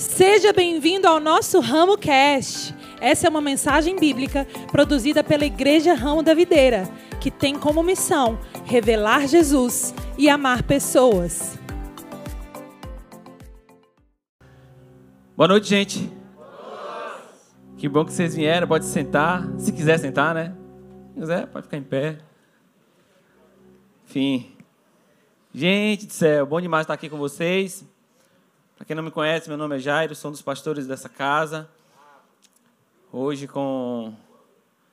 Seja bem-vindo ao nosso Ramo Cast. Essa é uma mensagem bíblica produzida pela Igreja Ramo da Videira, que tem como missão revelar Jesus e amar pessoas. Boa noite, gente. Que bom que vocês vieram. Pode sentar, se quiser sentar, né? Se quiser, pode ficar em pé. Enfim. Gente do céu, bom demais estar aqui com vocês. Para quem não me conhece, meu nome é Jairo, sou um dos pastores dessa casa. Hoje com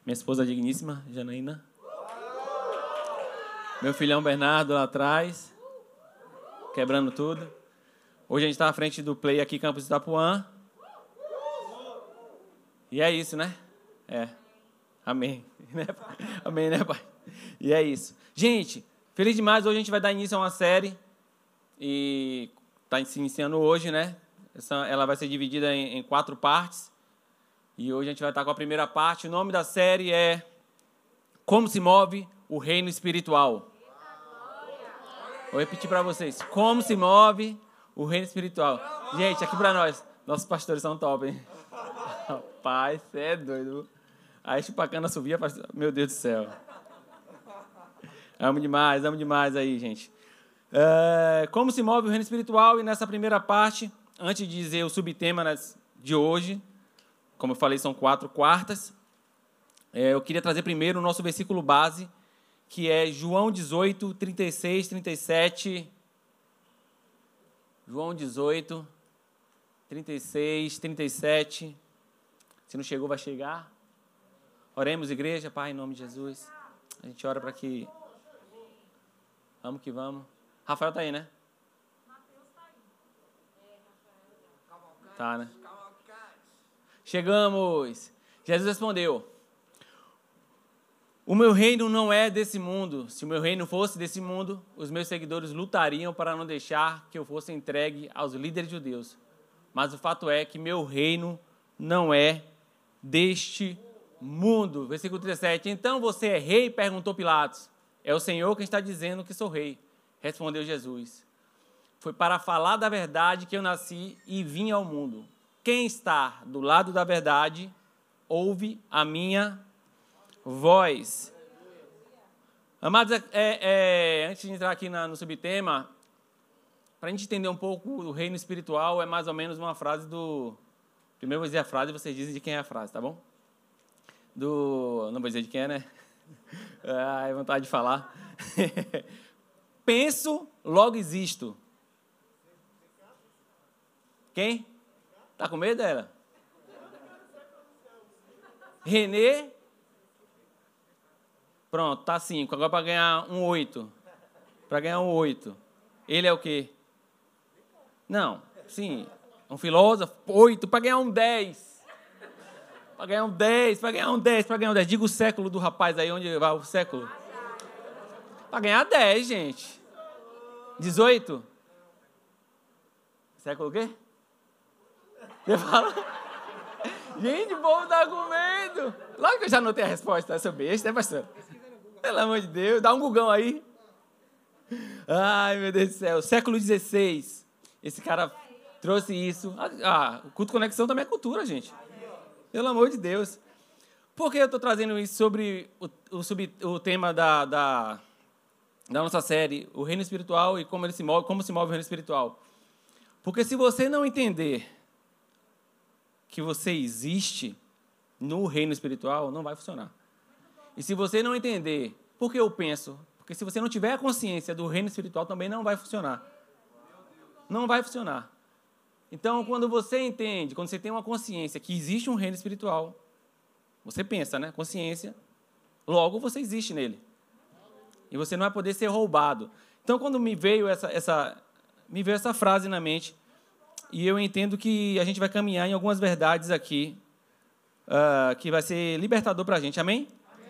minha esposa digníssima, Janaína. Meu filhão Bernardo lá atrás, quebrando tudo. Hoje a gente está à frente do Play aqui, Campus Itapuã. E é isso, né? É. Amém. Amém, né, pai? E é isso. Gente, feliz demais. Hoje a gente vai dar início a uma série. E está se iniciando hoje, né? Essa, ela vai ser dividida em, em, quatro partes. E hoje a gente vai estar com a primeira parte. O nome da série é Como se move o reino espiritual. Vou repetir para vocês. Como se move o reino espiritual. Gente, aqui para nós. Nossos pastores são top, hein? Rapaz, você é doido. Aí chupacana subia, meu Deus do céu. Amo demais, amo demais aí, gente. É, como se move o reino espiritual? E nessa primeira parte, antes de dizer o subtema de hoje, como eu falei, são quatro quartas. É, eu queria trazer primeiro o nosso versículo base, que é João 18, 36, 37. João 18, 36, 37. Se não chegou, vai chegar. Oremos, igreja, Pai, em nome de Jesus. A gente ora para que. Vamos que vamos. Rafael tá aí, né? Tá, né? Chegamos. Jesus respondeu: O meu reino não é desse mundo. Se o meu reino fosse desse mundo, os meus seguidores lutariam para não deixar que eu fosse entregue aos líderes judeus. Mas o fato é que meu reino não é deste mundo. Versículo 37. Então você é rei? perguntou Pilatos. É o Senhor quem está dizendo que sou rei. Respondeu Jesus: Foi para falar da verdade que eu nasci e vim ao mundo. Quem está do lado da verdade, ouve a minha voz. Amados, é, é, antes de entrar aqui na, no subtema, para a gente entender um pouco o reino espiritual, é mais ou menos uma frase do. Primeiro eu vou dizer a frase e vocês dizem de quem é a frase, tá bom? Do. Não vou dizer de quem é, né? Ai, vontade de falar. penso, logo existo. Quem? Tá com medo dela? Renê. Pronto, tá 5. Agora para ganhar um 8. Para ganhar um 8. Ele é o quê? Não, sim. Um filósofo, 8. Para ganhar um 10. Para ganhar um 10, para ganhar um 10, para ganhar um 10. Diga o século do rapaz aí, onde vai o século? Para ganhar 10, gente. 18? Século o quê? Você fala? Gente, o povo tá com medo. Logo que eu já anotei a resposta. Essa besta, né, pastor? Pelo amor de Deus, dá um gugão aí. Ai, meu Deus do céu. Século XVI. Esse cara trouxe isso. Ah, o culto conexão também é cultura, gente. Pelo amor de Deus. Por que eu estou trazendo isso sobre o, o, o tema da, da, da nossa série, o reino espiritual e como ele se move, como se move o reino espiritual. Porque se você não entender que você existe no reino espiritual, não vai funcionar. E se você não entender por que eu penso, porque se você não tiver a consciência do reino espiritual, também não vai funcionar. Não vai funcionar. Então, quando você entende, quando você tem uma consciência que existe um reino espiritual, você pensa, né? Consciência, logo você existe nele. E você não vai poder ser roubado. Então, quando me veio essa, essa, me veio essa frase na mente, e eu entendo que a gente vai caminhar em algumas verdades aqui, uh, que vai ser libertador para a gente. Amém? Amém?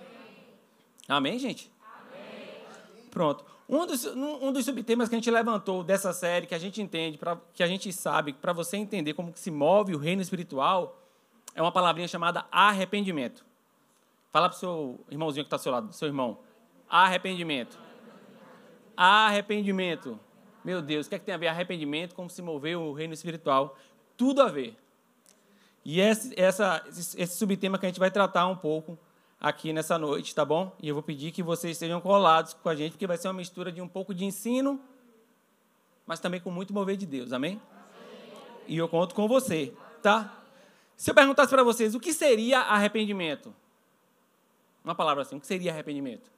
Amém, gente? Amém. Pronto. Um dos, um dos subtemas que a gente levantou dessa série, que a gente entende, pra, que a gente sabe, para você entender como se move o reino espiritual, é uma palavrinha chamada arrependimento. Fala para o seu irmãozinho que está ao seu lado, seu irmão. Arrependimento. Arrependimento. Meu Deus, o que, é que tem a ver arrependimento como se mover o reino espiritual? tudo a ver. E esse, essa, esse subtema que a gente vai tratar um pouco aqui nessa noite, tá bom? E eu vou pedir que vocês estejam colados com a gente, porque vai ser uma mistura de um pouco de ensino, mas também com muito mover de Deus, amém? amém. E eu conto com você, tá? Se eu perguntasse para vocês o que seria arrependimento, uma palavra assim, o que seria arrependimento?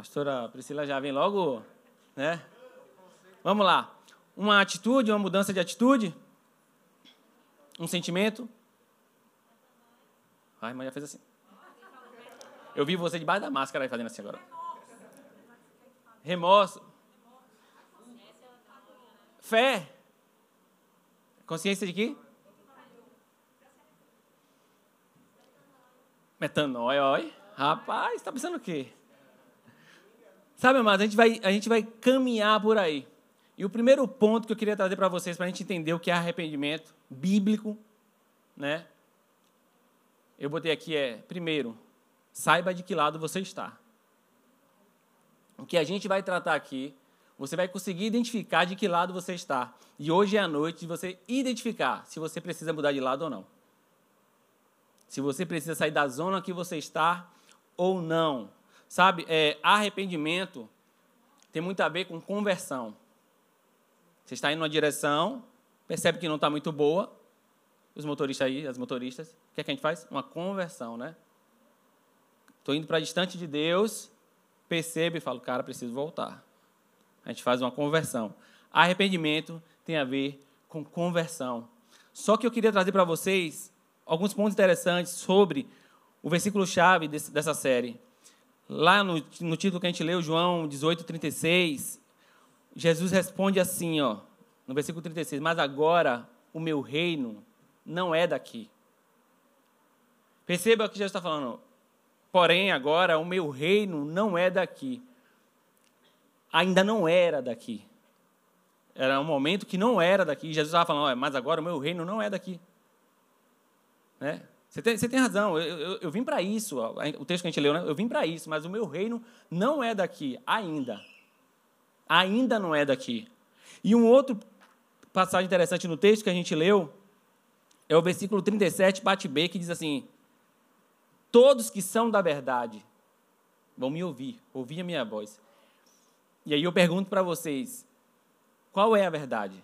A pastora Priscila já vem logo, né? Vamos lá. Uma atitude, uma mudança de atitude? Um sentimento? Ai, mas já fez assim. Eu vi você debaixo da máscara fazendo assim agora. Remorso. Fé. Consciência de quê? Metanoia, oi. Rapaz, está pensando o quê? Sabe, amados, a gente, vai, a gente vai caminhar por aí. E o primeiro ponto que eu queria trazer para vocês, para a gente entender o que é arrependimento bíblico, né? eu botei aqui é, primeiro, saiba de que lado você está. O que a gente vai tratar aqui, você vai conseguir identificar de que lado você está. E hoje é a noite de você identificar se você precisa mudar de lado ou não. Se você precisa sair da zona que você está ou não. Sabe, é, arrependimento tem muito a ver com conversão. Você está indo numa direção, percebe que não está muito boa, os motoristas aí, as motoristas, o que, é que a gente faz? Uma conversão, né? Estou indo para distante de Deus, percebo e falo, cara, preciso voltar. A gente faz uma conversão. Arrependimento tem a ver com conversão. Só que eu queria trazer para vocês alguns pontos interessantes sobre o versículo-chave dessa série. Lá no, no título que a gente leu, João 18, 36, Jesus responde assim, ó, no versículo 36, mas agora o meu reino não é daqui. Perceba o que Jesus está falando. Porém, agora o meu reino não é daqui. Ainda não era daqui. Era um momento que não era daqui. Jesus estava falando, mas agora o meu reino não é daqui. Né? Você, tem, você tem razão, eu, eu, eu vim para isso. O texto que a gente leu, né? eu vim para isso, mas o meu reino não é daqui, ainda. Ainda não é daqui. E um outro passagem interessante no texto que a gente leu é o versículo 37, bate B, que diz assim: Todos que são da verdade vão me ouvir, ouvir a minha voz. E aí eu pergunto para vocês: qual é a verdade?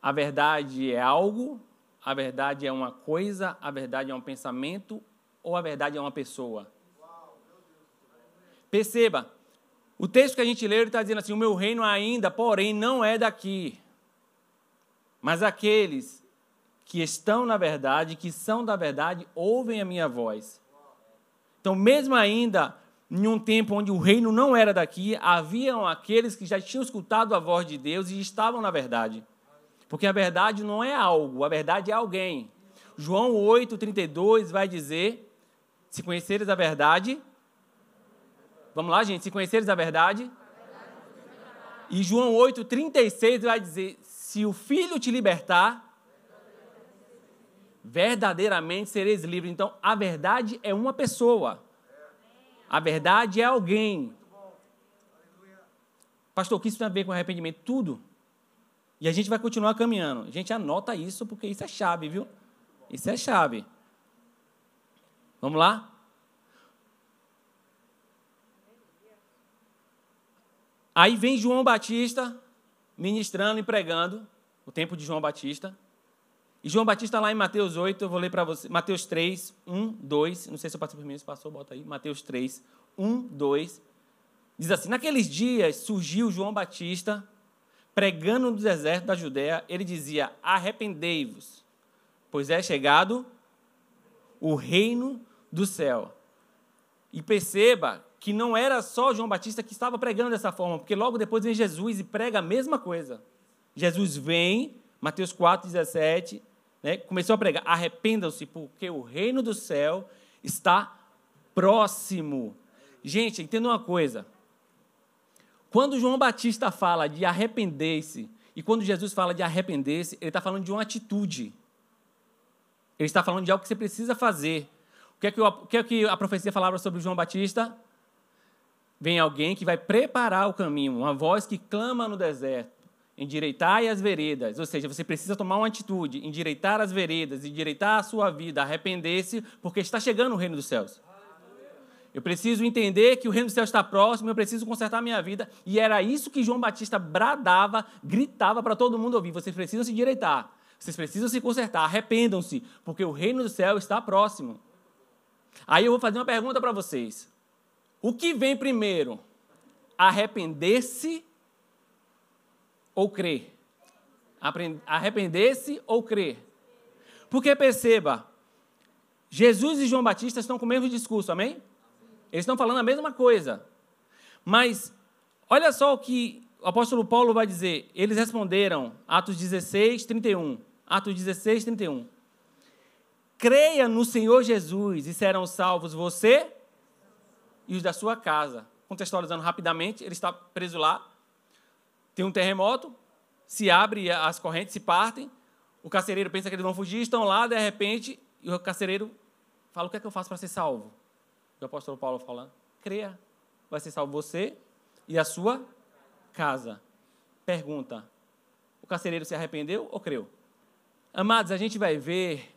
A verdade é algo, a verdade é uma coisa, a verdade é um pensamento ou a verdade é uma pessoa? Perceba, o texto que a gente leu está dizendo assim: o meu reino ainda, porém, não é daqui. Mas aqueles que estão na verdade, que são da verdade, ouvem a minha voz. Então, mesmo ainda em um tempo onde o reino não era daqui, haviam aqueles que já tinham escutado a voz de Deus e estavam na verdade. Porque a verdade não é algo, a verdade é alguém. João 8:32 vai dizer: Se conheceres a verdade, Vamos lá, gente, se conheceres a verdade, e João 8:36 vai dizer: se o Filho te libertar, verdadeiramente sereis livres. Então, a verdade é uma pessoa. A verdade é alguém. Pastor, o que isso tem a ver com arrependimento? Tudo. E a gente vai continuar caminhando. A gente anota isso porque isso é chave, viu? Isso é chave. Vamos lá? Aí vem João Batista, ministrando e pregando, o tempo de João Batista. E João Batista lá em Mateus 8, eu vou ler para você, Mateus 3, 1, 2, não sei se eu passei por mim, se passou, bota aí, Mateus 3, 1, 2. Diz assim: Naqueles dias surgiu João Batista, pregando no deserto da Judéia, ele dizia: Arrependei-vos, pois é chegado o reino do céu. E perceba que não era só João Batista que estava pregando dessa forma, porque logo depois vem Jesus e prega a mesma coisa. Jesus vem, Mateus 4, 17, né, começou a pregar: arrependam-se, porque o reino do céu está próximo. Gente, entenda uma coisa. Quando João Batista fala de arrepender-se, e quando Jesus fala de arrepender-se, ele está falando de uma atitude. Ele está falando de algo que você precisa fazer. O que é que, o que, é que a profecia falava sobre João Batista? vem alguém que vai preparar o caminho, uma voz que clama no deserto. endireitai as veredas, ou seja, você precisa tomar uma atitude, endireitar as veredas, endireitar a sua vida, arrepender-se, porque está chegando o reino dos céus. Eu preciso entender que o reino dos céus está próximo, eu preciso consertar a minha vida. E era isso que João Batista bradava, gritava para todo mundo ouvir. Vocês precisam se endireitar, vocês precisam se consertar, arrependam-se, porque o reino do céu está próximo. Aí eu vou fazer uma pergunta para vocês. O que vem primeiro? Arrepender-se ou crer? Arrepender-se ou crer? Porque perceba, Jesus e João Batista estão com o mesmo discurso, amém? Eles estão falando a mesma coisa. Mas olha só o que o apóstolo Paulo vai dizer. Eles responderam, Atos 16, 31. Atos 16, 31. Creia no Senhor Jesus e serão salvos você e os da sua casa. Contextualizando rapidamente, ele está preso lá, tem um terremoto, se abre as correntes se partem, o carcereiro pensa que eles vão fugir, estão lá, de repente, e o carcereiro fala: O que é que eu faço para ser salvo? E o apóstolo Paulo fala: Creia, vai ser salvo você e a sua casa. Pergunta: O carcereiro se arrependeu ou creu? Amados, a gente vai ver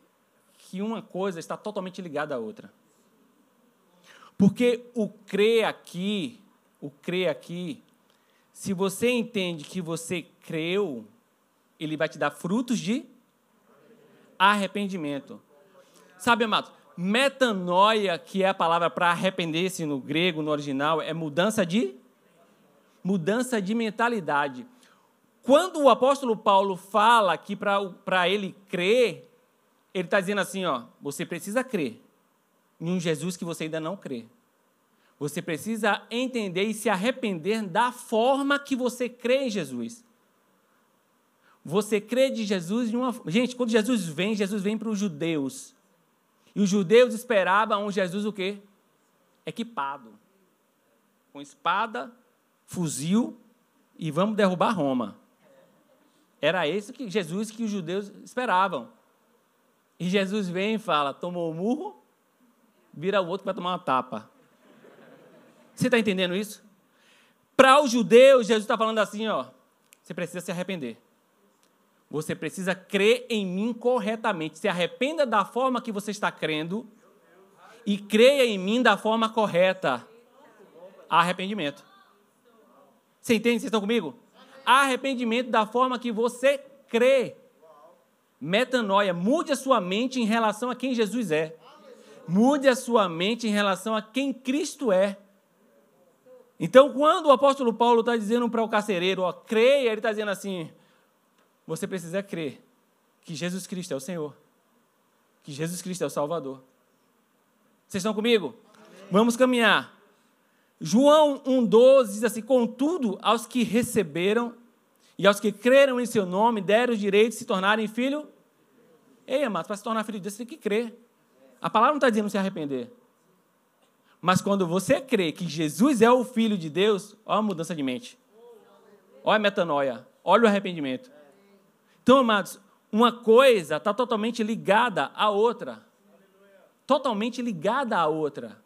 que uma coisa está totalmente ligada à outra. Porque o crer aqui, o crer aqui, se você entende que você creu, ele vai te dar frutos de arrependimento. Sabe, amado, metanoia, que é a palavra para arrepender-se no grego, no original, é mudança de mudança de mentalidade. Quando o apóstolo Paulo fala que para ele crer, ele está dizendo assim: ó, você precisa crer em um Jesus que você ainda não crê. Você precisa entender e se arrepender da forma que você crê em Jesus. Você crê de Jesus de uma. Gente, quando Jesus vem, Jesus vem para os judeus. E os judeus esperavam um Jesus o quê? Equipado. Com espada, fuzil e vamos derrubar Roma. Era esse que Jesus que os judeus esperavam. E Jesus vem e fala: tomou o um murro, vira o outro vai tomar uma tapa. Você está entendendo isso? Para os judeus, Jesus está falando assim: ó, você precisa se arrepender. Você precisa crer em mim corretamente. Se arrependa da forma que você está crendo e creia em mim da forma correta. Arrependimento. Você entende? Vocês estão comigo? Arrependimento da forma que você crê. Metanoia. Mude a sua mente em relação a quem Jesus é. Mude a sua mente em relação a quem Cristo é. Então, quando o apóstolo Paulo está dizendo para o carcereiro, ó, creia, ele está dizendo assim: você precisa crer que Jesus Cristo é o Senhor, que Jesus Cristo é o Salvador. Vocês estão comigo? Amém. Vamos caminhar. João 1,12 diz assim: Contudo, aos que receberam e aos que creram em seu nome, deram o direito de se tornarem filho. Ei, amado, para se tornar filho de Deus, você tem que crer. A palavra não está dizendo se arrepender. Mas quando você crê que Jesus é o Filho de Deus, olha a mudança de mente. Olha a metanoia. Olha o arrependimento. Então, amados, uma coisa está totalmente ligada à outra. Totalmente ligada à outra.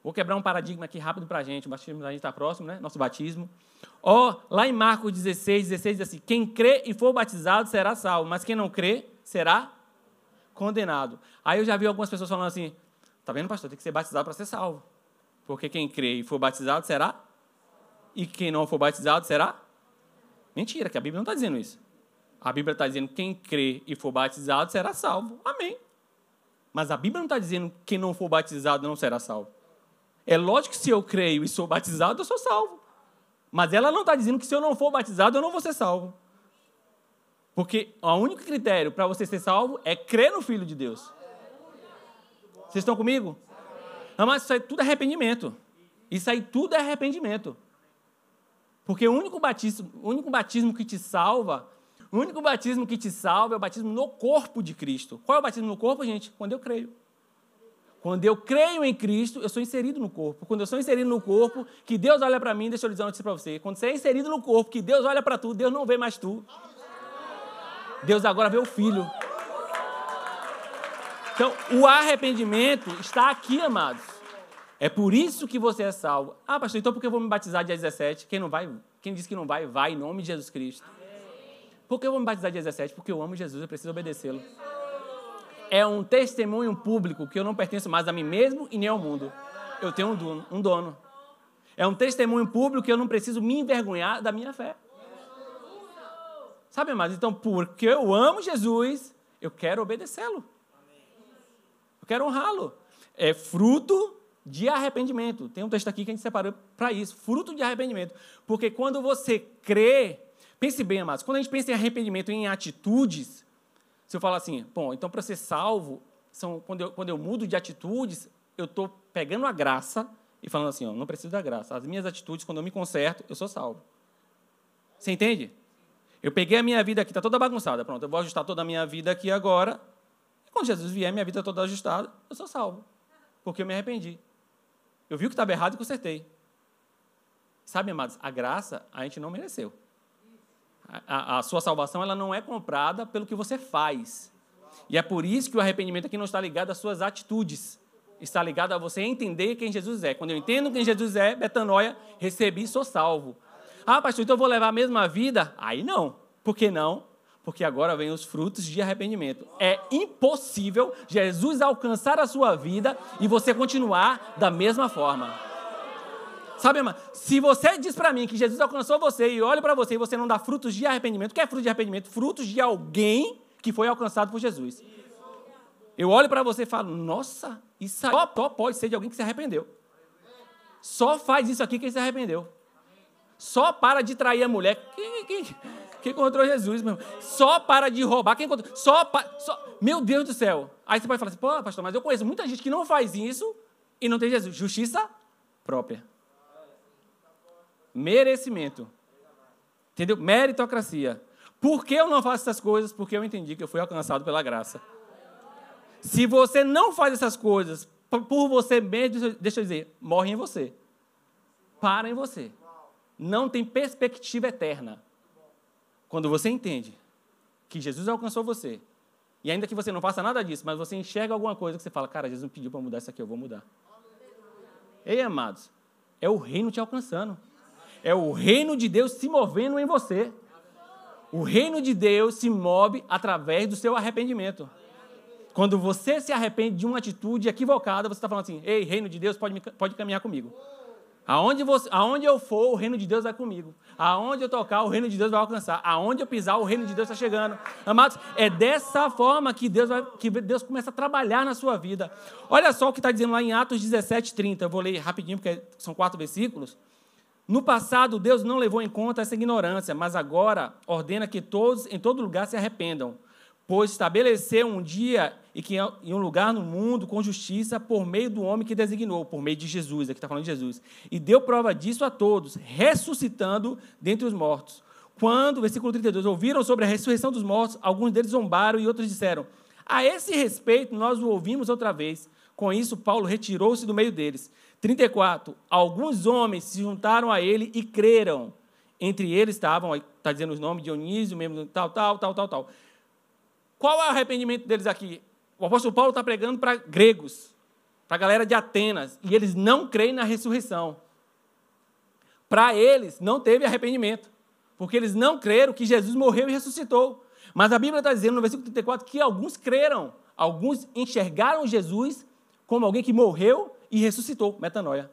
Vou quebrar um paradigma aqui rápido para a gente. O batismo da gente está próximo, né? Nosso batismo. Ó, lá em Marcos 16, 16 diz assim: Quem crê e for batizado será salvo, mas quem não crê será condenado. Aí eu já vi algumas pessoas falando assim: Tá vendo, pastor? Tem que ser batizado para ser salvo. Porque quem crê e for batizado será. E quem não for batizado será. Mentira, que a Bíblia não está dizendo isso. A Bíblia está dizendo quem crê e for batizado será salvo. Amém. Mas a Bíblia não está dizendo que quem não for batizado não será salvo. É lógico que se eu creio e sou batizado, eu sou salvo. Mas ela não está dizendo que se eu não for batizado, eu não vou ser salvo. Porque o único critério para você ser salvo é crer no Filho de Deus. Vocês estão comigo? Não, mas isso aí tudo é arrependimento. Isso aí tudo é arrependimento. Porque o único batismo, o único batismo que te salva, o único batismo que te salva é o batismo no corpo de Cristo. Qual é o batismo no corpo, gente? Quando eu creio. Quando eu creio em Cristo, eu sou inserido no corpo. Quando eu sou inserido no corpo, que Deus olha para mim, deixa eu dizer uma notícia para você. Quando você é inserido no corpo, que Deus olha para tu, Deus não vê mais tu. Deus agora vê o filho. Então, o arrependimento está aqui, amados. É por isso que você é salvo. Ah, pastor, então por que eu vou me batizar dia 17? Quem não vai, quem diz que não vai, vai em nome de Jesus Cristo. Por que eu vou me batizar dia 17? Porque eu amo Jesus, eu preciso obedecê-lo. É um testemunho público que eu não pertenço mais a mim mesmo e nem ao mundo. Eu tenho um dono. Um dono. É um testemunho público que eu não preciso me envergonhar da minha fé. Sabe, amados? Então, porque eu amo Jesus, eu quero obedecê-lo. Eu quero honrá-lo. É fruto de arrependimento. Tem um texto aqui que a gente separou para isso. Fruto de arrependimento. Porque quando você crê, pense bem, amados, quando a gente pensa em arrependimento em atitudes, se eu falar assim, bom, então para ser salvo, são, quando, eu, quando eu mudo de atitudes, eu estou pegando a graça e falando assim, ó, não preciso da graça. As minhas atitudes, quando eu me conserto, eu sou salvo. Você entende? Eu peguei a minha vida aqui, está toda bagunçada. Pronto, eu vou ajustar toda a minha vida aqui agora. Quando Jesus vier, minha vida toda ajustada, eu sou salvo. Porque eu me arrependi. Eu vi o que estava errado e consertei. Sabe, amados, a graça a gente não mereceu. A, a, sua salvação ela não é comprada pelo que você faz. E é por isso que o arrependimento aqui não está ligado às suas atitudes. Está ligado a você entender quem Jesus é. Quando eu entendo quem Jesus é, betanoia, recebi, sou salvo. Ah, pastor, então eu vou levar a mesma vida? Aí não. Por que não? Porque agora vem os frutos de arrependimento. É impossível Jesus alcançar a sua vida e você continuar da mesma forma. Sabe, irmã? Se você diz para mim que Jesus alcançou você e olha para você e você não dá frutos de arrependimento, o que é fruto de arrependimento? Frutos de alguém que foi alcançado por Jesus. Eu olho para você e falo, nossa, isso só pode ser de alguém que se arrependeu. Só faz isso aqui que ele se arrependeu. Só para de trair a mulher. Quem, quem, quem encontrou Jesus, meu irmão? Só para de roubar. Quem encontrou? Só, só Meu Deus do céu. Aí você pode falar assim, pô, pastor, mas eu conheço muita gente que não faz isso e não tem Jesus. Justiça própria. Merecimento. Entendeu? Meritocracia. Por que eu não faço essas coisas? Porque eu entendi que eu fui alcançado pela graça. Se você não faz essas coisas por você mesmo, deixa eu dizer, morre em você. Para em você não tem perspectiva eterna. Quando você entende que Jesus alcançou você, e ainda que você não faça nada disso, mas você enxerga alguma coisa que você fala, cara, Jesus me pediu para mudar isso aqui, eu vou mudar. Ei, amados, é o reino te alcançando. É o reino de Deus se movendo em você. O reino de Deus se move através do seu arrependimento. Quando você se arrepende de uma atitude equivocada, você está falando assim: ei, reino de Deus pode, pode caminhar comigo. Aonde, você, aonde eu for, o reino de Deus vai comigo. Aonde eu tocar, o reino de Deus vai alcançar. Aonde eu pisar, o reino de Deus está chegando. Amados, é dessa forma que Deus, vai, que Deus começa a trabalhar na sua vida. Olha só o que está dizendo lá em Atos 17, 30. Eu vou ler rapidinho, porque são quatro versículos. No passado, Deus não levou em conta essa ignorância, mas agora ordena que todos, em todo lugar, se arrependam pois estabeleceu um dia e que em um lugar no mundo com justiça por meio do homem que designou, por meio de Jesus, aqui está falando de Jesus, e deu prova disso a todos, ressuscitando dentre os mortos. Quando, versículo 32, ouviram sobre a ressurreição dos mortos, alguns deles zombaram e outros disseram: A esse respeito nós o ouvimos outra vez. Com isso, Paulo retirou-se do meio deles. 34. Alguns homens se juntaram a ele e creram. Entre eles estavam, está dizendo os nomes, Dionísio, mesmo, tal, tal, tal, tal, tal. Qual é o arrependimento deles aqui? O apóstolo Paulo está pregando para gregos, para a galera de Atenas, e eles não creem na ressurreição. Para eles, não teve arrependimento, porque eles não creram que Jesus morreu e ressuscitou. Mas a Bíblia está dizendo no versículo 34 que alguns creram, alguns enxergaram Jesus como alguém que morreu e ressuscitou. Metanoia.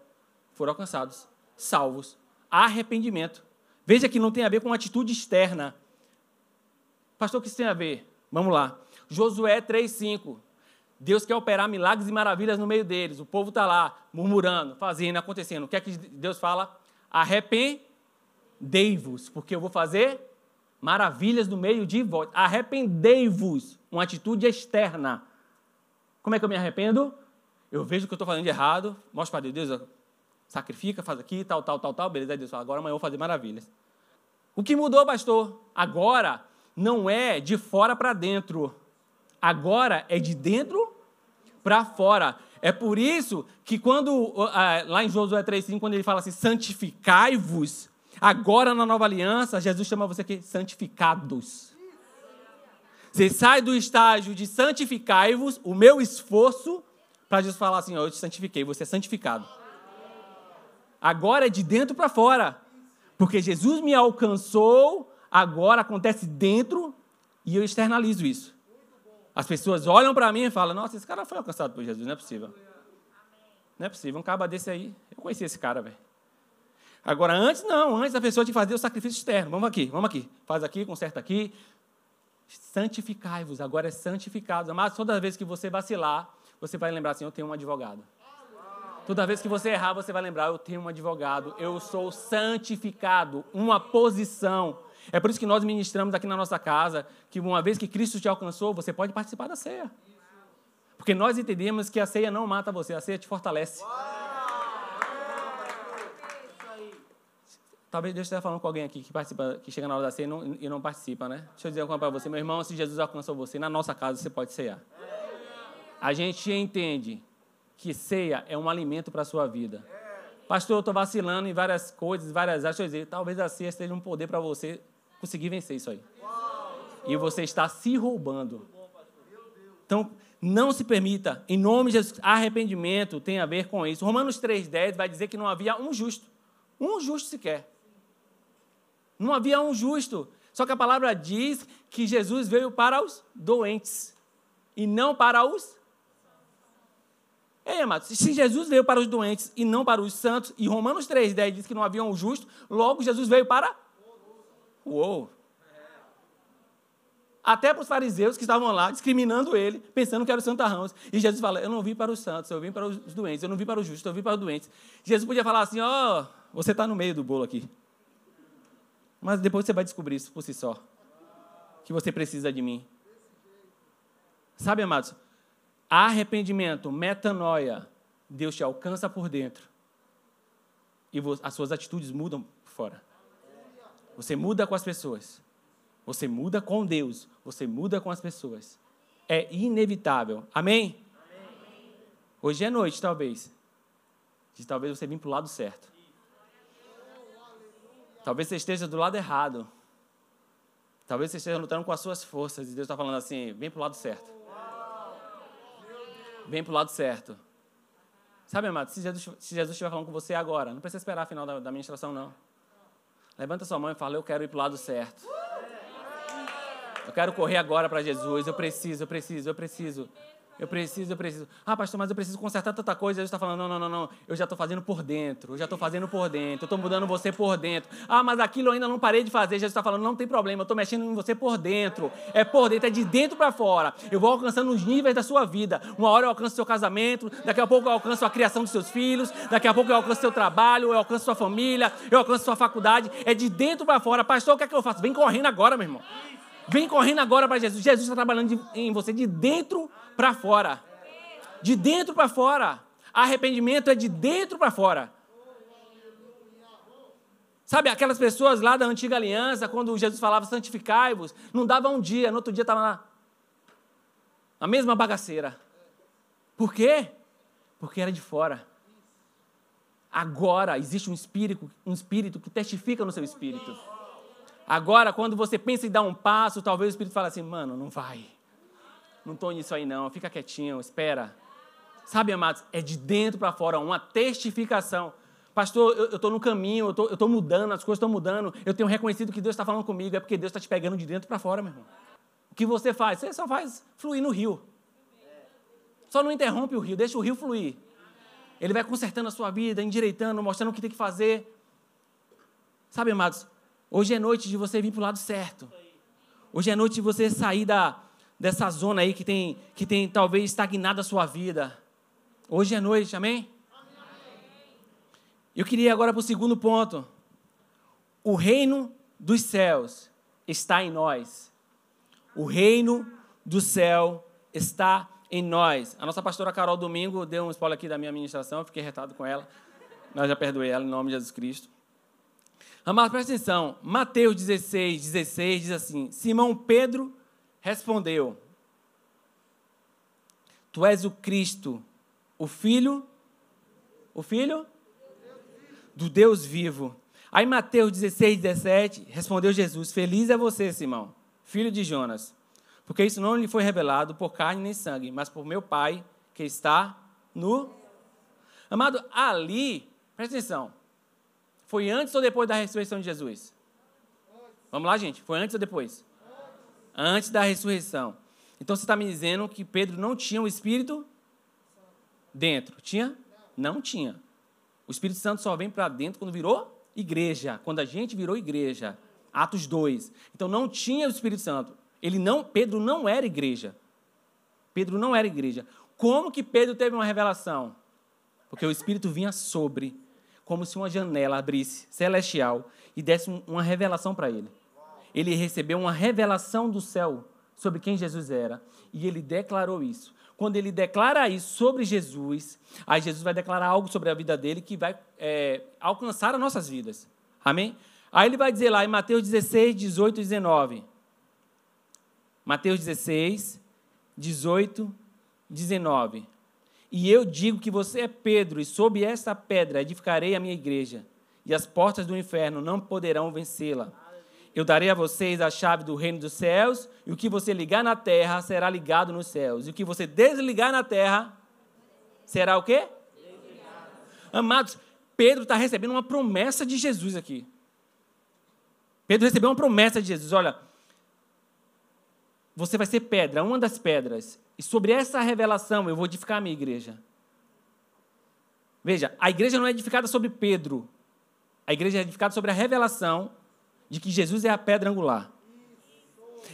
Foram alcançados, salvos. Arrependimento. Veja que não tem a ver com atitude externa. Pastor, o que isso tem a ver? Vamos lá. Josué 3,5. Deus quer operar milagres e maravilhas no meio deles. O povo está lá, murmurando, fazendo, acontecendo. O que é que Deus fala? Arrependei-vos, porque eu vou fazer maravilhas no meio de vós. Arrependei-vos. Uma atitude externa. Como é que eu me arrependo? Eu vejo que eu estou fazendo de errado, mostro para Deus, Deus, sacrifica, faz aqui, tal, tal, tal, tal, beleza. Deus agora amanhã eu vou fazer maravilhas. O que mudou, pastor? Agora não é de fora para dentro. Agora é de dentro para fora. É por isso que quando, lá em Josué 3,5, quando ele fala assim, santificai-vos, agora na nova aliança, Jesus chama você aqui santificados. Você sai do estágio de santificai-vos, o meu esforço, para Jesus falar assim, eu te santifiquei, você é santificado. Agora é de dentro para fora. Porque Jesus me alcançou agora acontece dentro e eu externalizo isso. As pessoas olham para mim e falam: Nossa, esse cara foi alcançado por Jesus, não é possível. Não é possível, um caba desse aí. Eu conheci esse cara, velho. Agora, antes não, antes a pessoa que fazer o sacrifício externo. Vamos aqui, vamos aqui. Faz aqui, conserta aqui. Santificai-vos, agora é santificados. Mas toda vez que você vacilar, você vai lembrar assim: Eu tenho um advogado. Toda vez que você errar, você vai lembrar: Eu tenho um advogado, eu sou santificado, uma posição. É por isso que nós ministramos aqui na nossa casa que uma vez que Cristo te alcançou, você pode participar da ceia. Porque nós entendemos que a ceia não mata você, a ceia te fortalece. Talvez Deus esteja falando com alguém aqui que participa, que chega na hora da ceia e não, e não participa, né? Deixa eu dizer uma coisa para você, meu irmão, se Jesus alcançou você, na nossa casa você pode ceiar. A gente entende que ceia é um alimento para a sua vida. Pastor, eu estou vacilando em várias coisas, várias dizer, talvez a ceia seja um poder para você conseguir vencer isso aí. E você está se roubando. Então, não se permita, em nome de Jesus, arrependimento tem a ver com isso. Romanos 3,10 vai dizer que não havia um justo, um justo sequer. Não havia um justo. Só que a palavra diz que Jesus veio para os doentes e não para os. Ei, amados, se Jesus veio para os doentes e não para os santos, e Romanos 3,10 diz que não havia um justo, logo Jesus veio para. Uou! Até para os fariseus que estavam lá, discriminando ele, pensando que era o santarrão. E Jesus fala: Eu não vim para os santos, eu vim para os doentes, eu não vim para os justos, eu vim para os doentes. Jesus podia falar assim: Ó, oh, você está no meio do bolo aqui. Mas depois você vai descobrir isso por si só. Que você precisa de mim. Sabe, amados? Arrependimento, metanoia, Deus te alcança por dentro. E as suas atitudes mudam por fora. Você muda com as pessoas. Você muda com Deus. Você muda com as pessoas. É inevitável. Amém? Amém. Hoje é noite, talvez. Talvez você vir para o lado certo. Talvez você esteja do lado errado. Talvez você esteja lutando com as suas forças e Deus está falando assim: vem para o lado certo. Vem para o lado certo. Sabe, amado, se Jesus, se Jesus estiver falando com você agora, não precisa esperar a final da, da ministração, não. Levanta sua mão e fala: Eu quero ir para o lado certo. Eu quero correr agora para Jesus. Eu preciso, eu preciso, eu preciso. Eu preciso, eu preciso. Ah, pastor, mas eu preciso consertar tanta coisa. Jesus está falando, não, não, não, não. Eu já estou fazendo por dentro. Eu já estou fazendo por dentro. Eu estou mudando você por dentro. Ah, mas aquilo eu ainda não parei de fazer. Jesus está falando, não tem problema. Eu estou mexendo em você por dentro. É por dentro, é de dentro para fora. Eu vou alcançando os níveis da sua vida. Uma hora eu alcanço seu casamento. Daqui a pouco eu alcanço a criação dos seus filhos. Daqui a pouco eu alcanço seu trabalho. Eu alcanço sua família. Eu alcanço sua faculdade. É de dentro para fora. Pastor, o que é que eu faço? Vem correndo agora, meu irmão. Vem correndo agora para Jesus. Jesus está trabalhando em você de dentro para fora de dentro para fora. Arrependimento é de dentro para fora. Sabe, aquelas pessoas lá da antiga aliança, quando Jesus falava santificai-vos, não dava um dia, no outro dia estava lá. A mesma bagaceira. Por quê? Porque era de fora. Agora existe um espírito, um espírito que testifica no seu espírito. Agora, quando você pensa em dar um passo, talvez o espírito fale assim: mano, não vai. Não estou nisso aí não, fica quietinho, espera. Sabe, amados, é de dentro para fora, uma testificação. Pastor, eu estou no caminho, eu estou mudando, as coisas estão mudando, eu tenho reconhecido que Deus está falando comigo, é porque Deus está te pegando de dentro para fora, meu irmão. O que você faz? Você só faz fluir no rio. Só não interrompe o rio, deixa o rio fluir. Ele vai consertando a sua vida, endireitando, mostrando o que tem que fazer. Sabe, amados, hoje é noite de você vir para o lado certo. Hoje é noite de você sair da, dessa zona aí que tem, que tem talvez estagnado a sua vida. Hoje é noite, amém? Eu queria agora para o segundo ponto. O reino dos céus está em nós. O reino do céu está em nós. A nossa pastora Carol Domingo deu um spoiler aqui da minha ministração, fiquei retado com ela. Nós já perdoei ela em nome de Jesus Cristo. Amado, presta atenção. Mateus 16, 16 diz assim: Simão Pedro respondeu: Tu és o Cristo, o Filho, o Filho do Deus vivo. Aí Mateus 16, 17, respondeu Jesus: Feliz é você, Simão, filho de Jonas, porque isso não lhe foi revelado por carne nem sangue, mas por meu Pai que está no. Amado, ali, presta atenção, foi antes ou depois da ressurreição de Jesus? Vamos lá, gente? Foi antes ou depois? Antes da ressurreição. Então você está me dizendo que Pedro não tinha o Espírito dentro. Tinha? Não tinha. O Espírito Santo só vem para dentro quando virou igreja. Quando a gente virou igreja. Atos 2. Então não tinha o Espírito Santo. Ele não, Pedro não era igreja. Pedro não era igreja. Como que Pedro teve uma revelação? Porque o Espírito vinha sobre, como se uma janela abrisse, celestial, e desse uma revelação para ele. Ele recebeu uma revelação do céu sobre quem Jesus era, e ele declarou isso. Quando ele declara isso sobre Jesus, aí Jesus vai declarar algo sobre a vida dele que vai é, alcançar as nossas vidas. Amém? Aí ele vai dizer lá em Mateus 16, 18 e 19. Mateus 16, 18 19. E eu digo que você é Pedro, e sob esta pedra edificarei a minha igreja, e as portas do inferno não poderão vencê-la. Eu darei a vocês a chave do reino dos céus, e o que você ligar na terra será ligado nos céus, e o que você desligar na terra será o quê? Amados, Pedro está recebendo uma promessa de Jesus aqui. Pedro recebeu uma promessa de Jesus: olha, você vai ser pedra, uma das pedras, e sobre essa revelação eu vou edificar a minha igreja. Veja, a igreja não é edificada sobre Pedro. A igreja é edificada sobre a revelação de que Jesus é a pedra angular.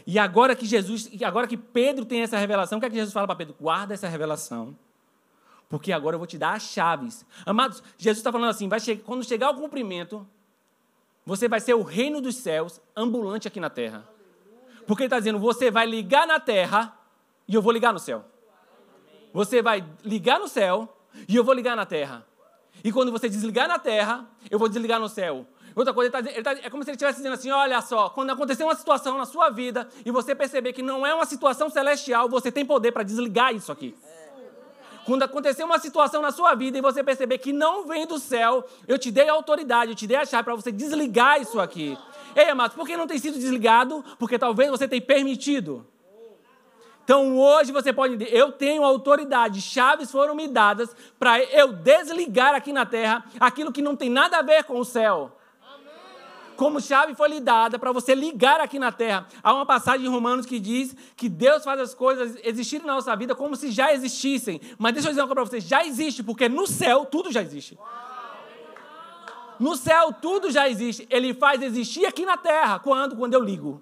E agora que Jesus, agora que Pedro tem essa revelação, o que é que Jesus fala para Pedro? Guarda essa revelação. Porque agora eu vou te dar as chaves. Amados, Jesus está falando assim: vai che quando chegar o cumprimento, você vai ser o reino dos céus ambulante aqui na terra. Porque ele está dizendo: você vai ligar na terra e eu vou ligar no céu. Você vai ligar no céu e eu vou ligar na terra. E quando você desligar na terra, eu vou desligar no céu. Outra coisa, ele tá, ele tá, é como se ele estivesse dizendo assim: olha só, quando acontecer uma situação na sua vida e você perceber que não é uma situação celestial, você tem poder para desligar isso aqui. Quando acontecer uma situação na sua vida e você perceber que não vem do céu, eu te dei a autoridade, eu te dei a chave para você desligar isso aqui. Ei, amados, por que não tem sido desligado? Porque talvez você tenha permitido. Então hoje você pode dizer: eu tenho autoridade, chaves foram me dadas para eu desligar aqui na terra aquilo que não tem nada a ver com o céu. Como chave foi lhe dada para você ligar aqui na terra. Há uma passagem em Romanos que diz que Deus faz as coisas existirem na nossa vida como se já existissem. Mas deixa eu dizer uma coisa para você: já existe, porque no céu tudo já existe. No céu tudo já existe. Ele faz existir aqui na terra. Quando? Quando eu ligo.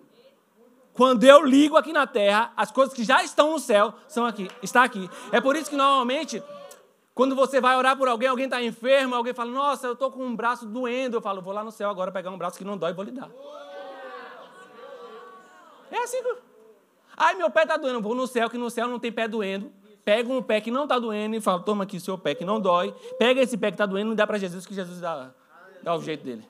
Quando eu ligo aqui na terra, as coisas que já estão no céu são aqui, está aqui. É por isso que normalmente, quando você vai orar por alguém, alguém está enfermo, alguém fala, nossa, eu estou com um braço doendo. Eu falo, vou lá no céu agora pegar um braço que não dói e vou lhe dar. É assim. Ai, meu pé está doendo. Vou no céu, que no céu não tem pé doendo. Pega um pé que não está doendo e falo, toma aqui seu pé que não dói. Pega esse pé que está doendo e dá para Jesus, que Jesus dá, dá o jeito dele.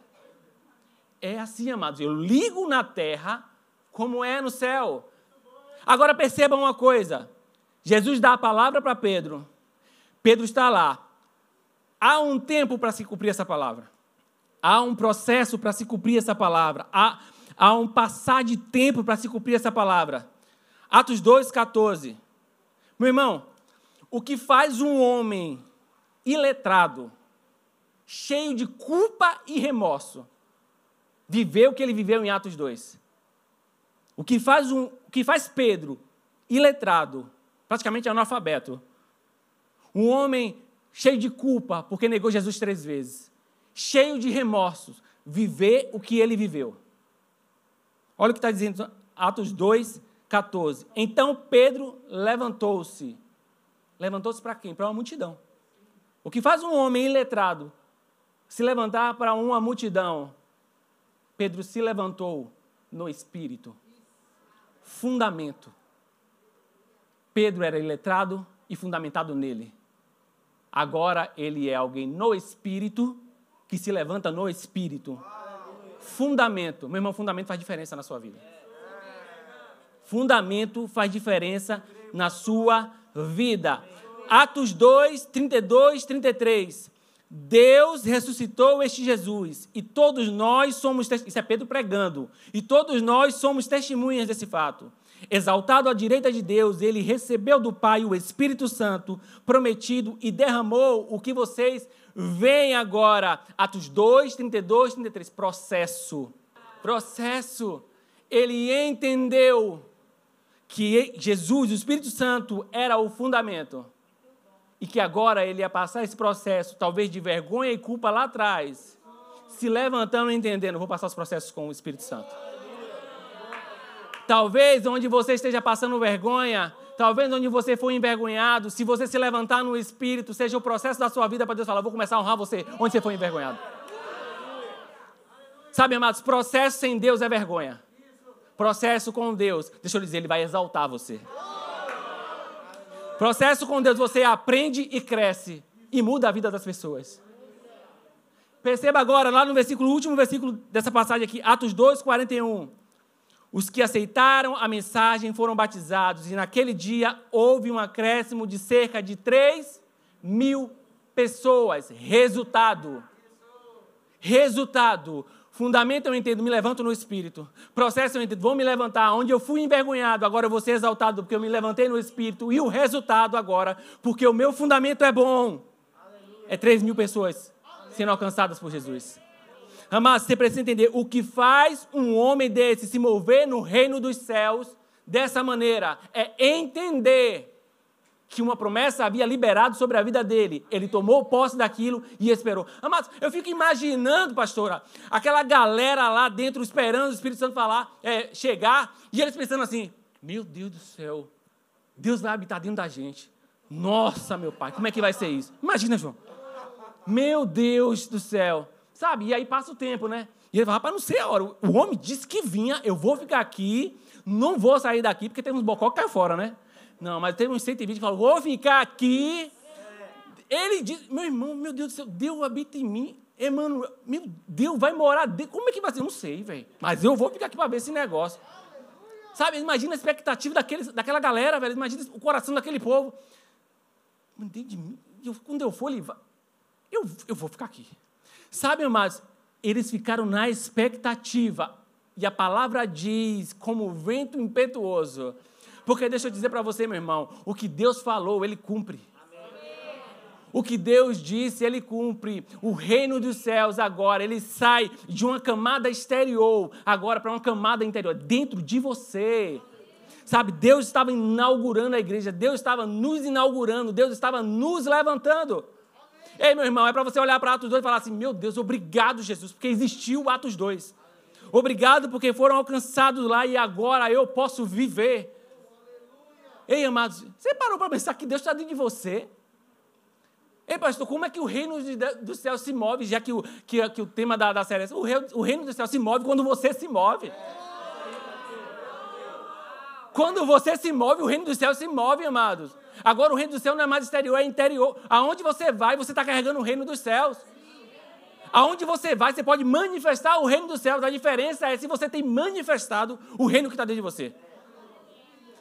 É assim, amados. Eu ligo na terra como é no céu. Agora percebam uma coisa: Jesus dá a palavra para Pedro, Pedro está lá. Há um tempo para se cumprir essa palavra, há um processo para se cumprir essa palavra, há, há um passar de tempo para se cumprir essa palavra. Atos 2,14. Meu irmão, o que faz um homem iletrado, cheio de culpa e remorso, viver o que ele viveu em Atos 2? O que faz, um, o que faz Pedro, iletrado, praticamente analfabeto, um homem cheio de culpa porque negou Jesus três vezes, cheio de remorsos, viver o que ele viveu. Olha o que está dizendo Atos 2, 14. Então Pedro levantou-se. Levantou-se para quem? Para uma multidão. O que faz um homem iletrado se levantar para uma multidão? Pedro se levantou no espírito fundamento. Pedro era iletrado e fundamentado nele. Agora ele é alguém no espírito que se levanta no espírito. Fundamento. Meu irmão, fundamento faz diferença na sua vida. Fundamento faz diferença na sua vida. Atos 2, 32, 33. Deus ressuscitou este Jesus e todos nós somos, isso é Pedro pregando, e todos nós somos testemunhas desse fato. Exaltado à direita de Deus, ele recebeu do Pai o Espírito Santo prometido e derramou o que vocês veem agora. Atos 2, 32, 33. Processo. Processo. Ele entendeu que Jesus, o Espírito Santo, era o fundamento. E que agora ele ia passar esse processo, talvez de vergonha e culpa lá atrás, se levantando e entendendo, vou passar os processos com o Espírito Santo. Talvez onde você esteja passando vergonha, talvez onde você foi envergonhado, se você se levantar no Espírito, seja o processo da sua vida para Deus falar, vou começar a honrar você onde você foi envergonhado. Sabe, amados, processo sem Deus é vergonha. Processo com Deus, deixa eu dizer, Ele vai exaltar você. Processo com Deus, você aprende e cresce e muda a vida das pessoas. Perceba agora, lá no versículo, último versículo dessa passagem aqui, Atos 2, 41. Os que aceitaram a mensagem foram batizados, e naquele dia houve um acréscimo de cerca de 3 mil pessoas. Resultado. Resultado. Fundamento eu entendo, me levanto no espírito. Processo eu entendo, vou me levantar. Onde eu fui envergonhado, agora eu vou ser exaltado porque eu me levantei no espírito. E o resultado agora, porque o meu fundamento é bom. É 3 mil pessoas sendo alcançadas por Jesus. Mas você precisa entender o que faz um homem desse se mover no reino dos céus dessa maneira é entender que uma promessa havia liberado sobre a vida dele. Ele tomou posse daquilo e esperou. Amados, eu fico imaginando, pastora, aquela galera lá dentro esperando o Espírito Santo falar, é, chegar, e eles pensando assim: meu Deus do céu, Deus vai habitar dentro da gente. Nossa, meu pai, como é que vai ser isso? Imagina, João. Meu Deus do céu. Sabe? E aí passa o tempo, né? E ele fala, rapaz, não sei a hora. O homem disse que vinha, eu vou ficar aqui, não vou sair daqui, porque tem uns bocó que cai fora, né? Não, mas teve uns 120 que falou, vou ficar aqui. Ele diz, meu irmão, meu Deus do céu, Deus habita em mim. Emmanuel, meu Deus, vai morar dentro. Como é que vai ser? Não sei, velho. Mas eu vou ficar aqui para ver esse negócio. Sabe, imagina a expectativa daqueles, daquela galera, velho. Imagina o coração daquele povo. De mim. Eu, quando eu for, ele eu, eu vou ficar aqui. Sabe, amados, eles ficaram na expectativa. E a palavra diz, como vento impetuoso. Porque deixa eu dizer para você, meu irmão, o que Deus falou, Ele cumpre. O que Deus disse, Ele cumpre. O reino dos céus agora, ele sai de uma camada exterior, agora para uma camada interior, dentro de você. Sabe, Deus estava inaugurando a igreja, Deus estava nos inaugurando, Deus estava nos levantando. Ei, meu irmão, é para você olhar para Atos 2 e falar assim: meu Deus, obrigado, Jesus, porque existiu Atos 2. Obrigado porque foram alcançados lá e agora eu posso viver. Ei, amados, você parou para pensar que Deus está dentro de você? Ei, pastor, como é que o reino do céu se move, já que o, que, que o tema da, da série é o, reino, o reino do céu se move quando você se move. Quando você se move, o reino do céu se move, amados. Agora o reino do céu não é mais exterior, é interior. Aonde você vai, você está carregando o reino dos céus. Aonde você vai, você pode manifestar o reino dos céus. A diferença é se você tem manifestado o reino que está dentro de você.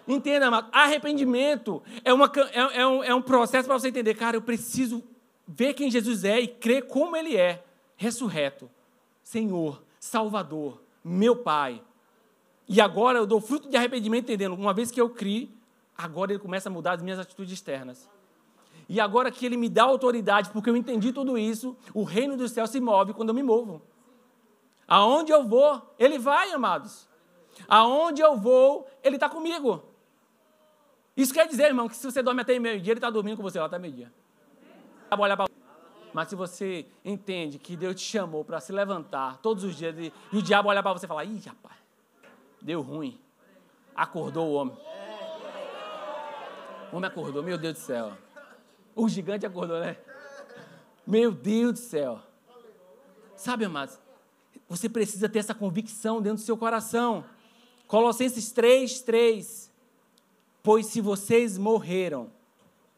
Entenda, amado, arrependimento é, uma, é, é, um, é um processo para você entender, cara, eu preciso ver quem Jesus é e crer como Ele é, ressurreto, Senhor, Salvador, meu Pai. E agora eu dou fruto de arrependimento, entendendo, uma vez que eu criei, agora Ele começa a mudar as minhas atitudes externas. E agora que Ele me dá autoridade, porque eu entendi tudo isso, o reino do céu se move quando eu me movo. Aonde eu vou, Ele vai, amados. Aonde eu vou, Ele está comigo. Isso quer dizer, irmão, que se você dorme até meio-dia, ele está dormindo com você lá até meio-dia. Mas se você entende que Deus te chamou para se levantar todos os dias e, o diabo olha para você e fala: ih, rapaz, deu ruim. Acordou o homem. O homem acordou, meu Deus do céu. O gigante acordou, né? Meu Deus do céu. Sabe, amados, você precisa ter essa convicção dentro do seu coração. Colossenses 3, 3. Pois se vocês morreram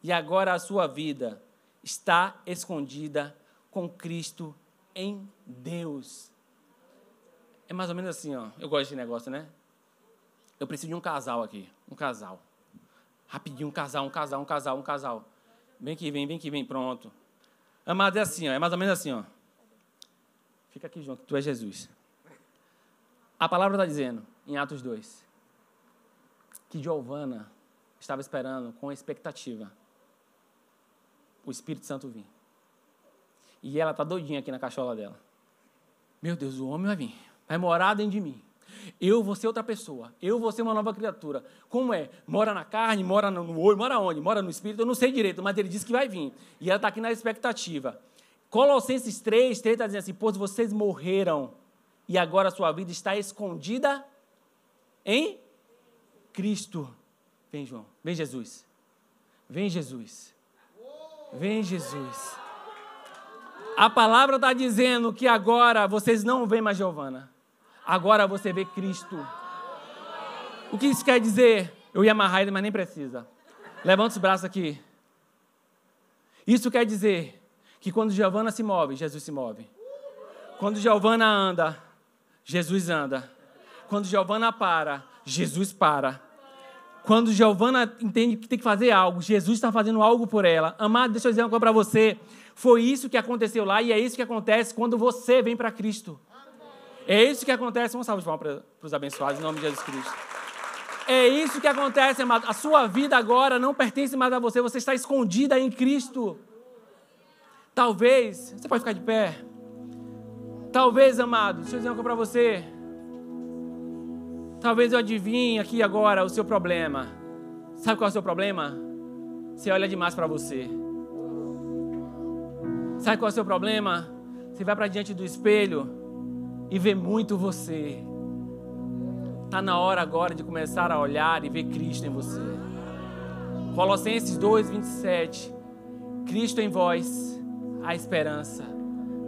e agora a sua vida está escondida com Cristo em Deus. É mais ou menos assim, ó. Eu gosto de negócio, né? Eu preciso de um casal aqui. Um casal. Rapidinho, um casal, um casal, um casal, um casal. Vem que vem, vem que vem, pronto. Amado, é assim, ó. É mais ou menos assim, ó. Fica aqui junto, tu és Jesus. A palavra está dizendo, em Atos 2, que Giovana estava esperando com expectativa o Espírito Santo vir. E ela está doidinha aqui na cachola dela. Meu Deus, o homem vai vir. vai morar dentro de mim. Eu vou ser outra pessoa. Eu vou ser uma nova criatura. Como é? Mora na carne, mora no olho, mora onde? Mora no espírito? Eu não sei direito, mas ele disse que vai vir. E ela está aqui na expectativa. Colossenses 3, 3 está dizendo assim: Pois vocês morreram e agora a sua vida está escondida em Cristo. Vem, João. Vem, Jesus. Vem, Jesus. Vem, Jesus. A palavra está dizendo que agora vocês não veem mais Giovana. Agora você vê Cristo. O que isso quer dizer? Eu ia amarrar ele, mas nem precisa. Levanta os braços aqui. Isso quer dizer que quando Giovana se move, Jesus se move. Quando Giovana anda, Jesus anda. Quando Giovana para, Jesus para. Quando Giovana entende que tem que fazer algo, Jesus está fazendo algo por ela. Amado, deixa eu dizer uma coisa para você. Foi isso que aconteceu lá e é isso que acontece quando você vem para Cristo. É isso que acontece. Vamos salve de palmas para os abençoados, em nome de Jesus Cristo. É isso que acontece, amado. A sua vida agora não pertence mais a você, você está escondida em Cristo. Talvez, você pode ficar de pé. Talvez, amado, deixa eu dizer uma coisa para você. Talvez eu adivinhe aqui agora o seu problema. Sabe qual é o seu problema? Você olha demais para você. Sabe qual é o seu problema? Você vai para diante do espelho e vê muito você. Está na hora agora de começar a olhar e ver Cristo em você. Colossenses 2, 27. Cristo em vós, a esperança.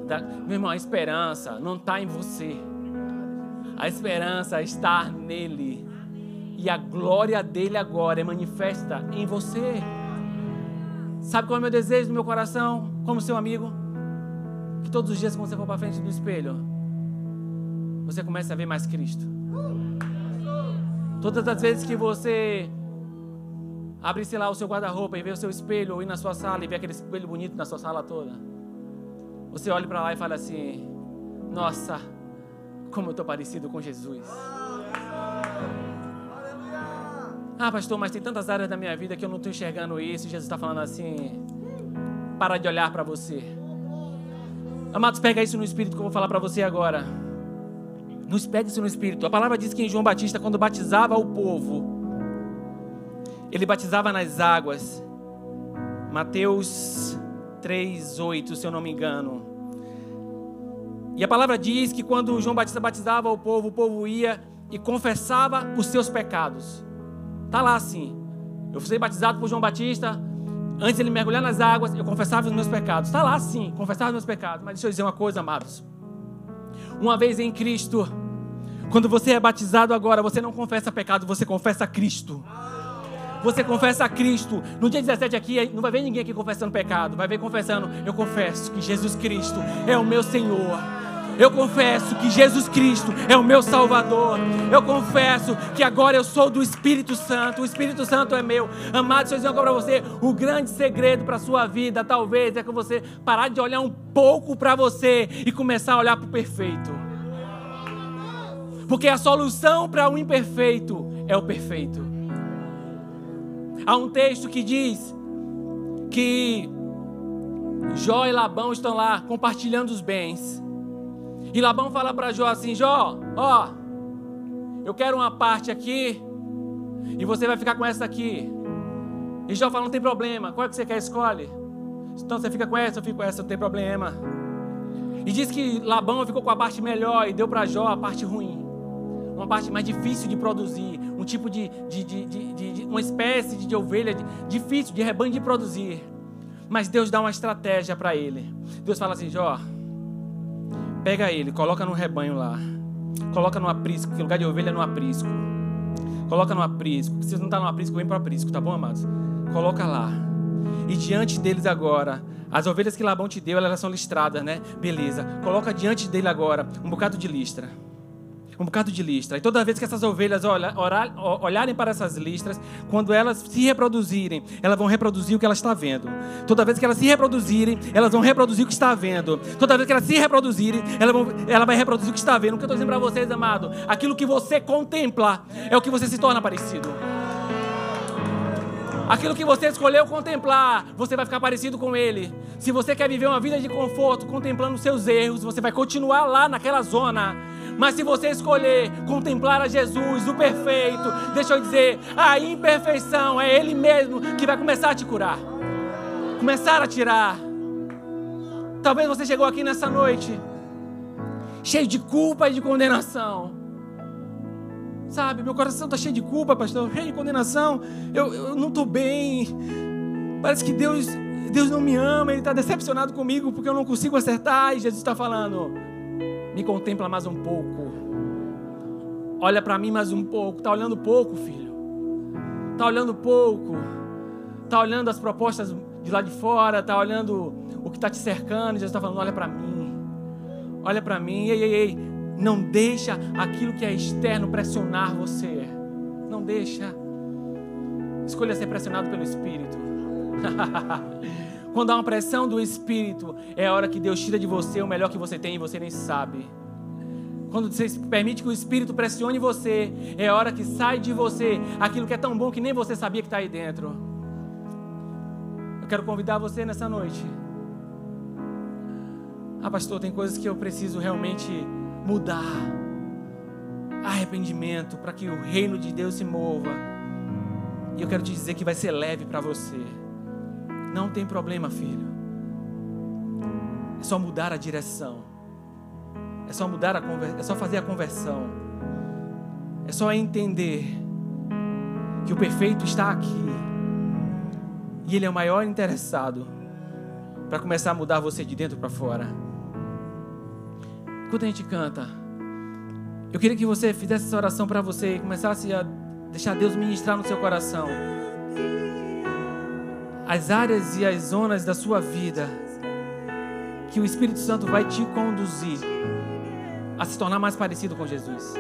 Da... Meu irmão, a esperança não está em você. A esperança está nele. E a glória dele agora é manifesta em você. Sabe qual é o meu desejo no meu coração, como seu amigo? Que todos os dias, quando você for para frente do espelho, você comece a ver mais Cristo. Todas as vezes que você abre, sei lá, o seu guarda-roupa e vê o seu espelho, ou ir na sua sala e vê aquele espelho bonito na sua sala toda, você olha para lá e fala assim: Nossa, como eu estou parecido com Jesus. Ah, pastor, mas tem tantas áreas da minha vida que eu não estou enxergando isso. Jesus está falando assim: para de olhar para você. Amados, pega isso no espírito que eu vou falar para você agora. Nos pega isso no espírito. A palavra diz que em João Batista, quando batizava o povo, ele batizava nas águas. Mateus 3, 8, se eu não me engano. E a palavra diz que quando João Batista batizava o povo, o povo ia e confessava os seus pecados. Está lá assim. Eu fui batizado por João Batista. Antes ele mergulhar nas águas, eu confessava os meus pecados. Está lá assim, confessava os meus pecados. Mas deixa eu dizer uma coisa, amados. Uma vez em Cristo, quando você é batizado agora, você não confessa pecado, você confessa Cristo. Você confessa Cristo. No dia 17 aqui, não vai ver ninguém aqui confessando pecado. Vai ver confessando, eu confesso que Jesus Cristo é o meu Senhor. Eu confesso que Jesus Cristo é o meu Salvador. Eu confesso que agora eu sou do Espírito Santo. O Espírito Santo é meu. Amado, eu dizer para você: o grande segredo para a sua vida, talvez, é que você parar de olhar um pouco para você e começar a olhar para o perfeito. Porque a solução para o imperfeito é o perfeito. Há um texto que diz que Jó e Labão estão lá compartilhando os bens. E Labão fala para Jó assim: Jó, ó, eu quero uma parte aqui e você vai ficar com essa aqui. E Jó fala: não tem problema, qual é que você quer? Escolhe. Então você fica com essa, eu fico com essa, não tem problema. E diz que Labão ficou com a parte melhor e deu para Jó a parte ruim. Uma parte mais difícil de produzir. Um tipo de, de, de, de uma espécie de, ovelha difícil, de rebanho de produzir. Mas Deus dá uma estratégia para ele. Deus fala assim: Jó, Pega ele, coloca no rebanho lá. Coloca no aprisco, que lugar de ovelha é no aprisco. Coloca no aprisco. Se você não está no aprisco, vem para o aprisco, tá bom, amados? Coloca lá. E diante deles agora, as ovelhas que Labão te deu, elas são listradas, né? Beleza. Coloca diante dele agora um bocado de listra um bocado de listra. E toda vez que essas ovelhas olharem para essas listras, quando elas se reproduzirem, elas vão reproduzir o que elas estão vendo. Toda vez que elas se reproduzirem, elas vão reproduzir o que está vendo. Toda vez que elas se reproduzirem, ela, vão, ela vai reproduzir o que está vendo. O que eu estou dizendo para vocês, amado? Aquilo que você contempla é o que você se torna parecido. Aquilo que você escolheu contemplar, você vai ficar parecido com ele. Se você quer viver uma vida de conforto contemplando seus erros, você vai continuar lá naquela zona Mas se você escolher contemplar a Jesus, o perfeito, deixa eu dizer, a imperfeição é Ele mesmo que vai começar a te curar, começar a tirar. Talvez você chegou aqui nessa noite cheio de culpa e de condenação. Sabe, meu coração está cheio de culpa, pastor, cheio de condenação. Eu, eu não estou bem. Parece que Deus, Deus não me ama, Ele está decepcionado comigo porque eu não consigo acertar. E Jesus está falando: me contempla mais um pouco. Olha para mim mais um pouco. Está olhando pouco, filho. Está olhando pouco. Está olhando as propostas de lá de fora. Está olhando o que está te cercando. Jesus está falando: olha para mim. Olha para mim. Ei, ei, ei. Não deixa aquilo que é externo pressionar você. Não deixa. Escolha ser pressionado pelo Espírito. Quando há uma pressão do Espírito, é a hora que Deus tira de você o melhor que você tem e você nem sabe. Quando você permite que o Espírito pressione você, é a hora que sai de você aquilo que é tão bom que nem você sabia que está aí dentro. Eu quero convidar você nessa noite. Ah, pastor, tem coisas que eu preciso realmente mudar. Arrependimento para que o reino de Deus se mova. E eu quero te dizer que vai ser leve para você. Não tem problema, filho. É só mudar a direção. É só mudar a conver... é só fazer a conversão. É só entender que o perfeito está aqui. E ele é o maior interessado para começar a mudar você de dentro para fora. Enquanto a gente canta, eu queria que você fizesse essa oração para você e começasse a deixar Deus ministrar no seu coração as áreas e as zonas da sua vida que o Espírito Santo vai te conduzir a se tornar mais parecido com Jesus.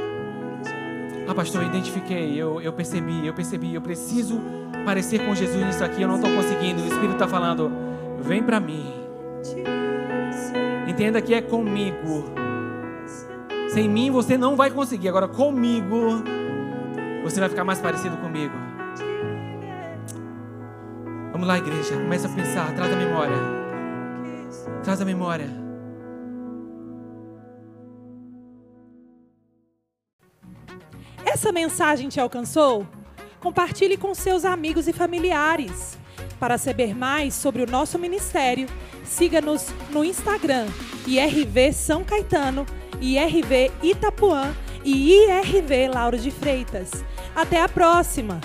Ah, pastor, eu identifiquei, eu, eu percebi, eu percebi, eu preciso parecer com Jesus nisso aqui, eu não estou conseguindo. O Espírito está falando, vem para mim. Entenda que é comigo. Sem mim você não vai conseguir. Agora, comigo, você vai ficar mais parecido comigo. Vamos lá, igreja. Começa a pensar. Traz a memória. Traz a memória. Essa mensagem te alcançou? Compartilhe com seus amigos e familiares. Para saber mais sobre o nosso ministério, siga-nos no Instagram, IRV São Caetano, IRV Itapuã e IRV Lauro de Freitas. Até a próxima!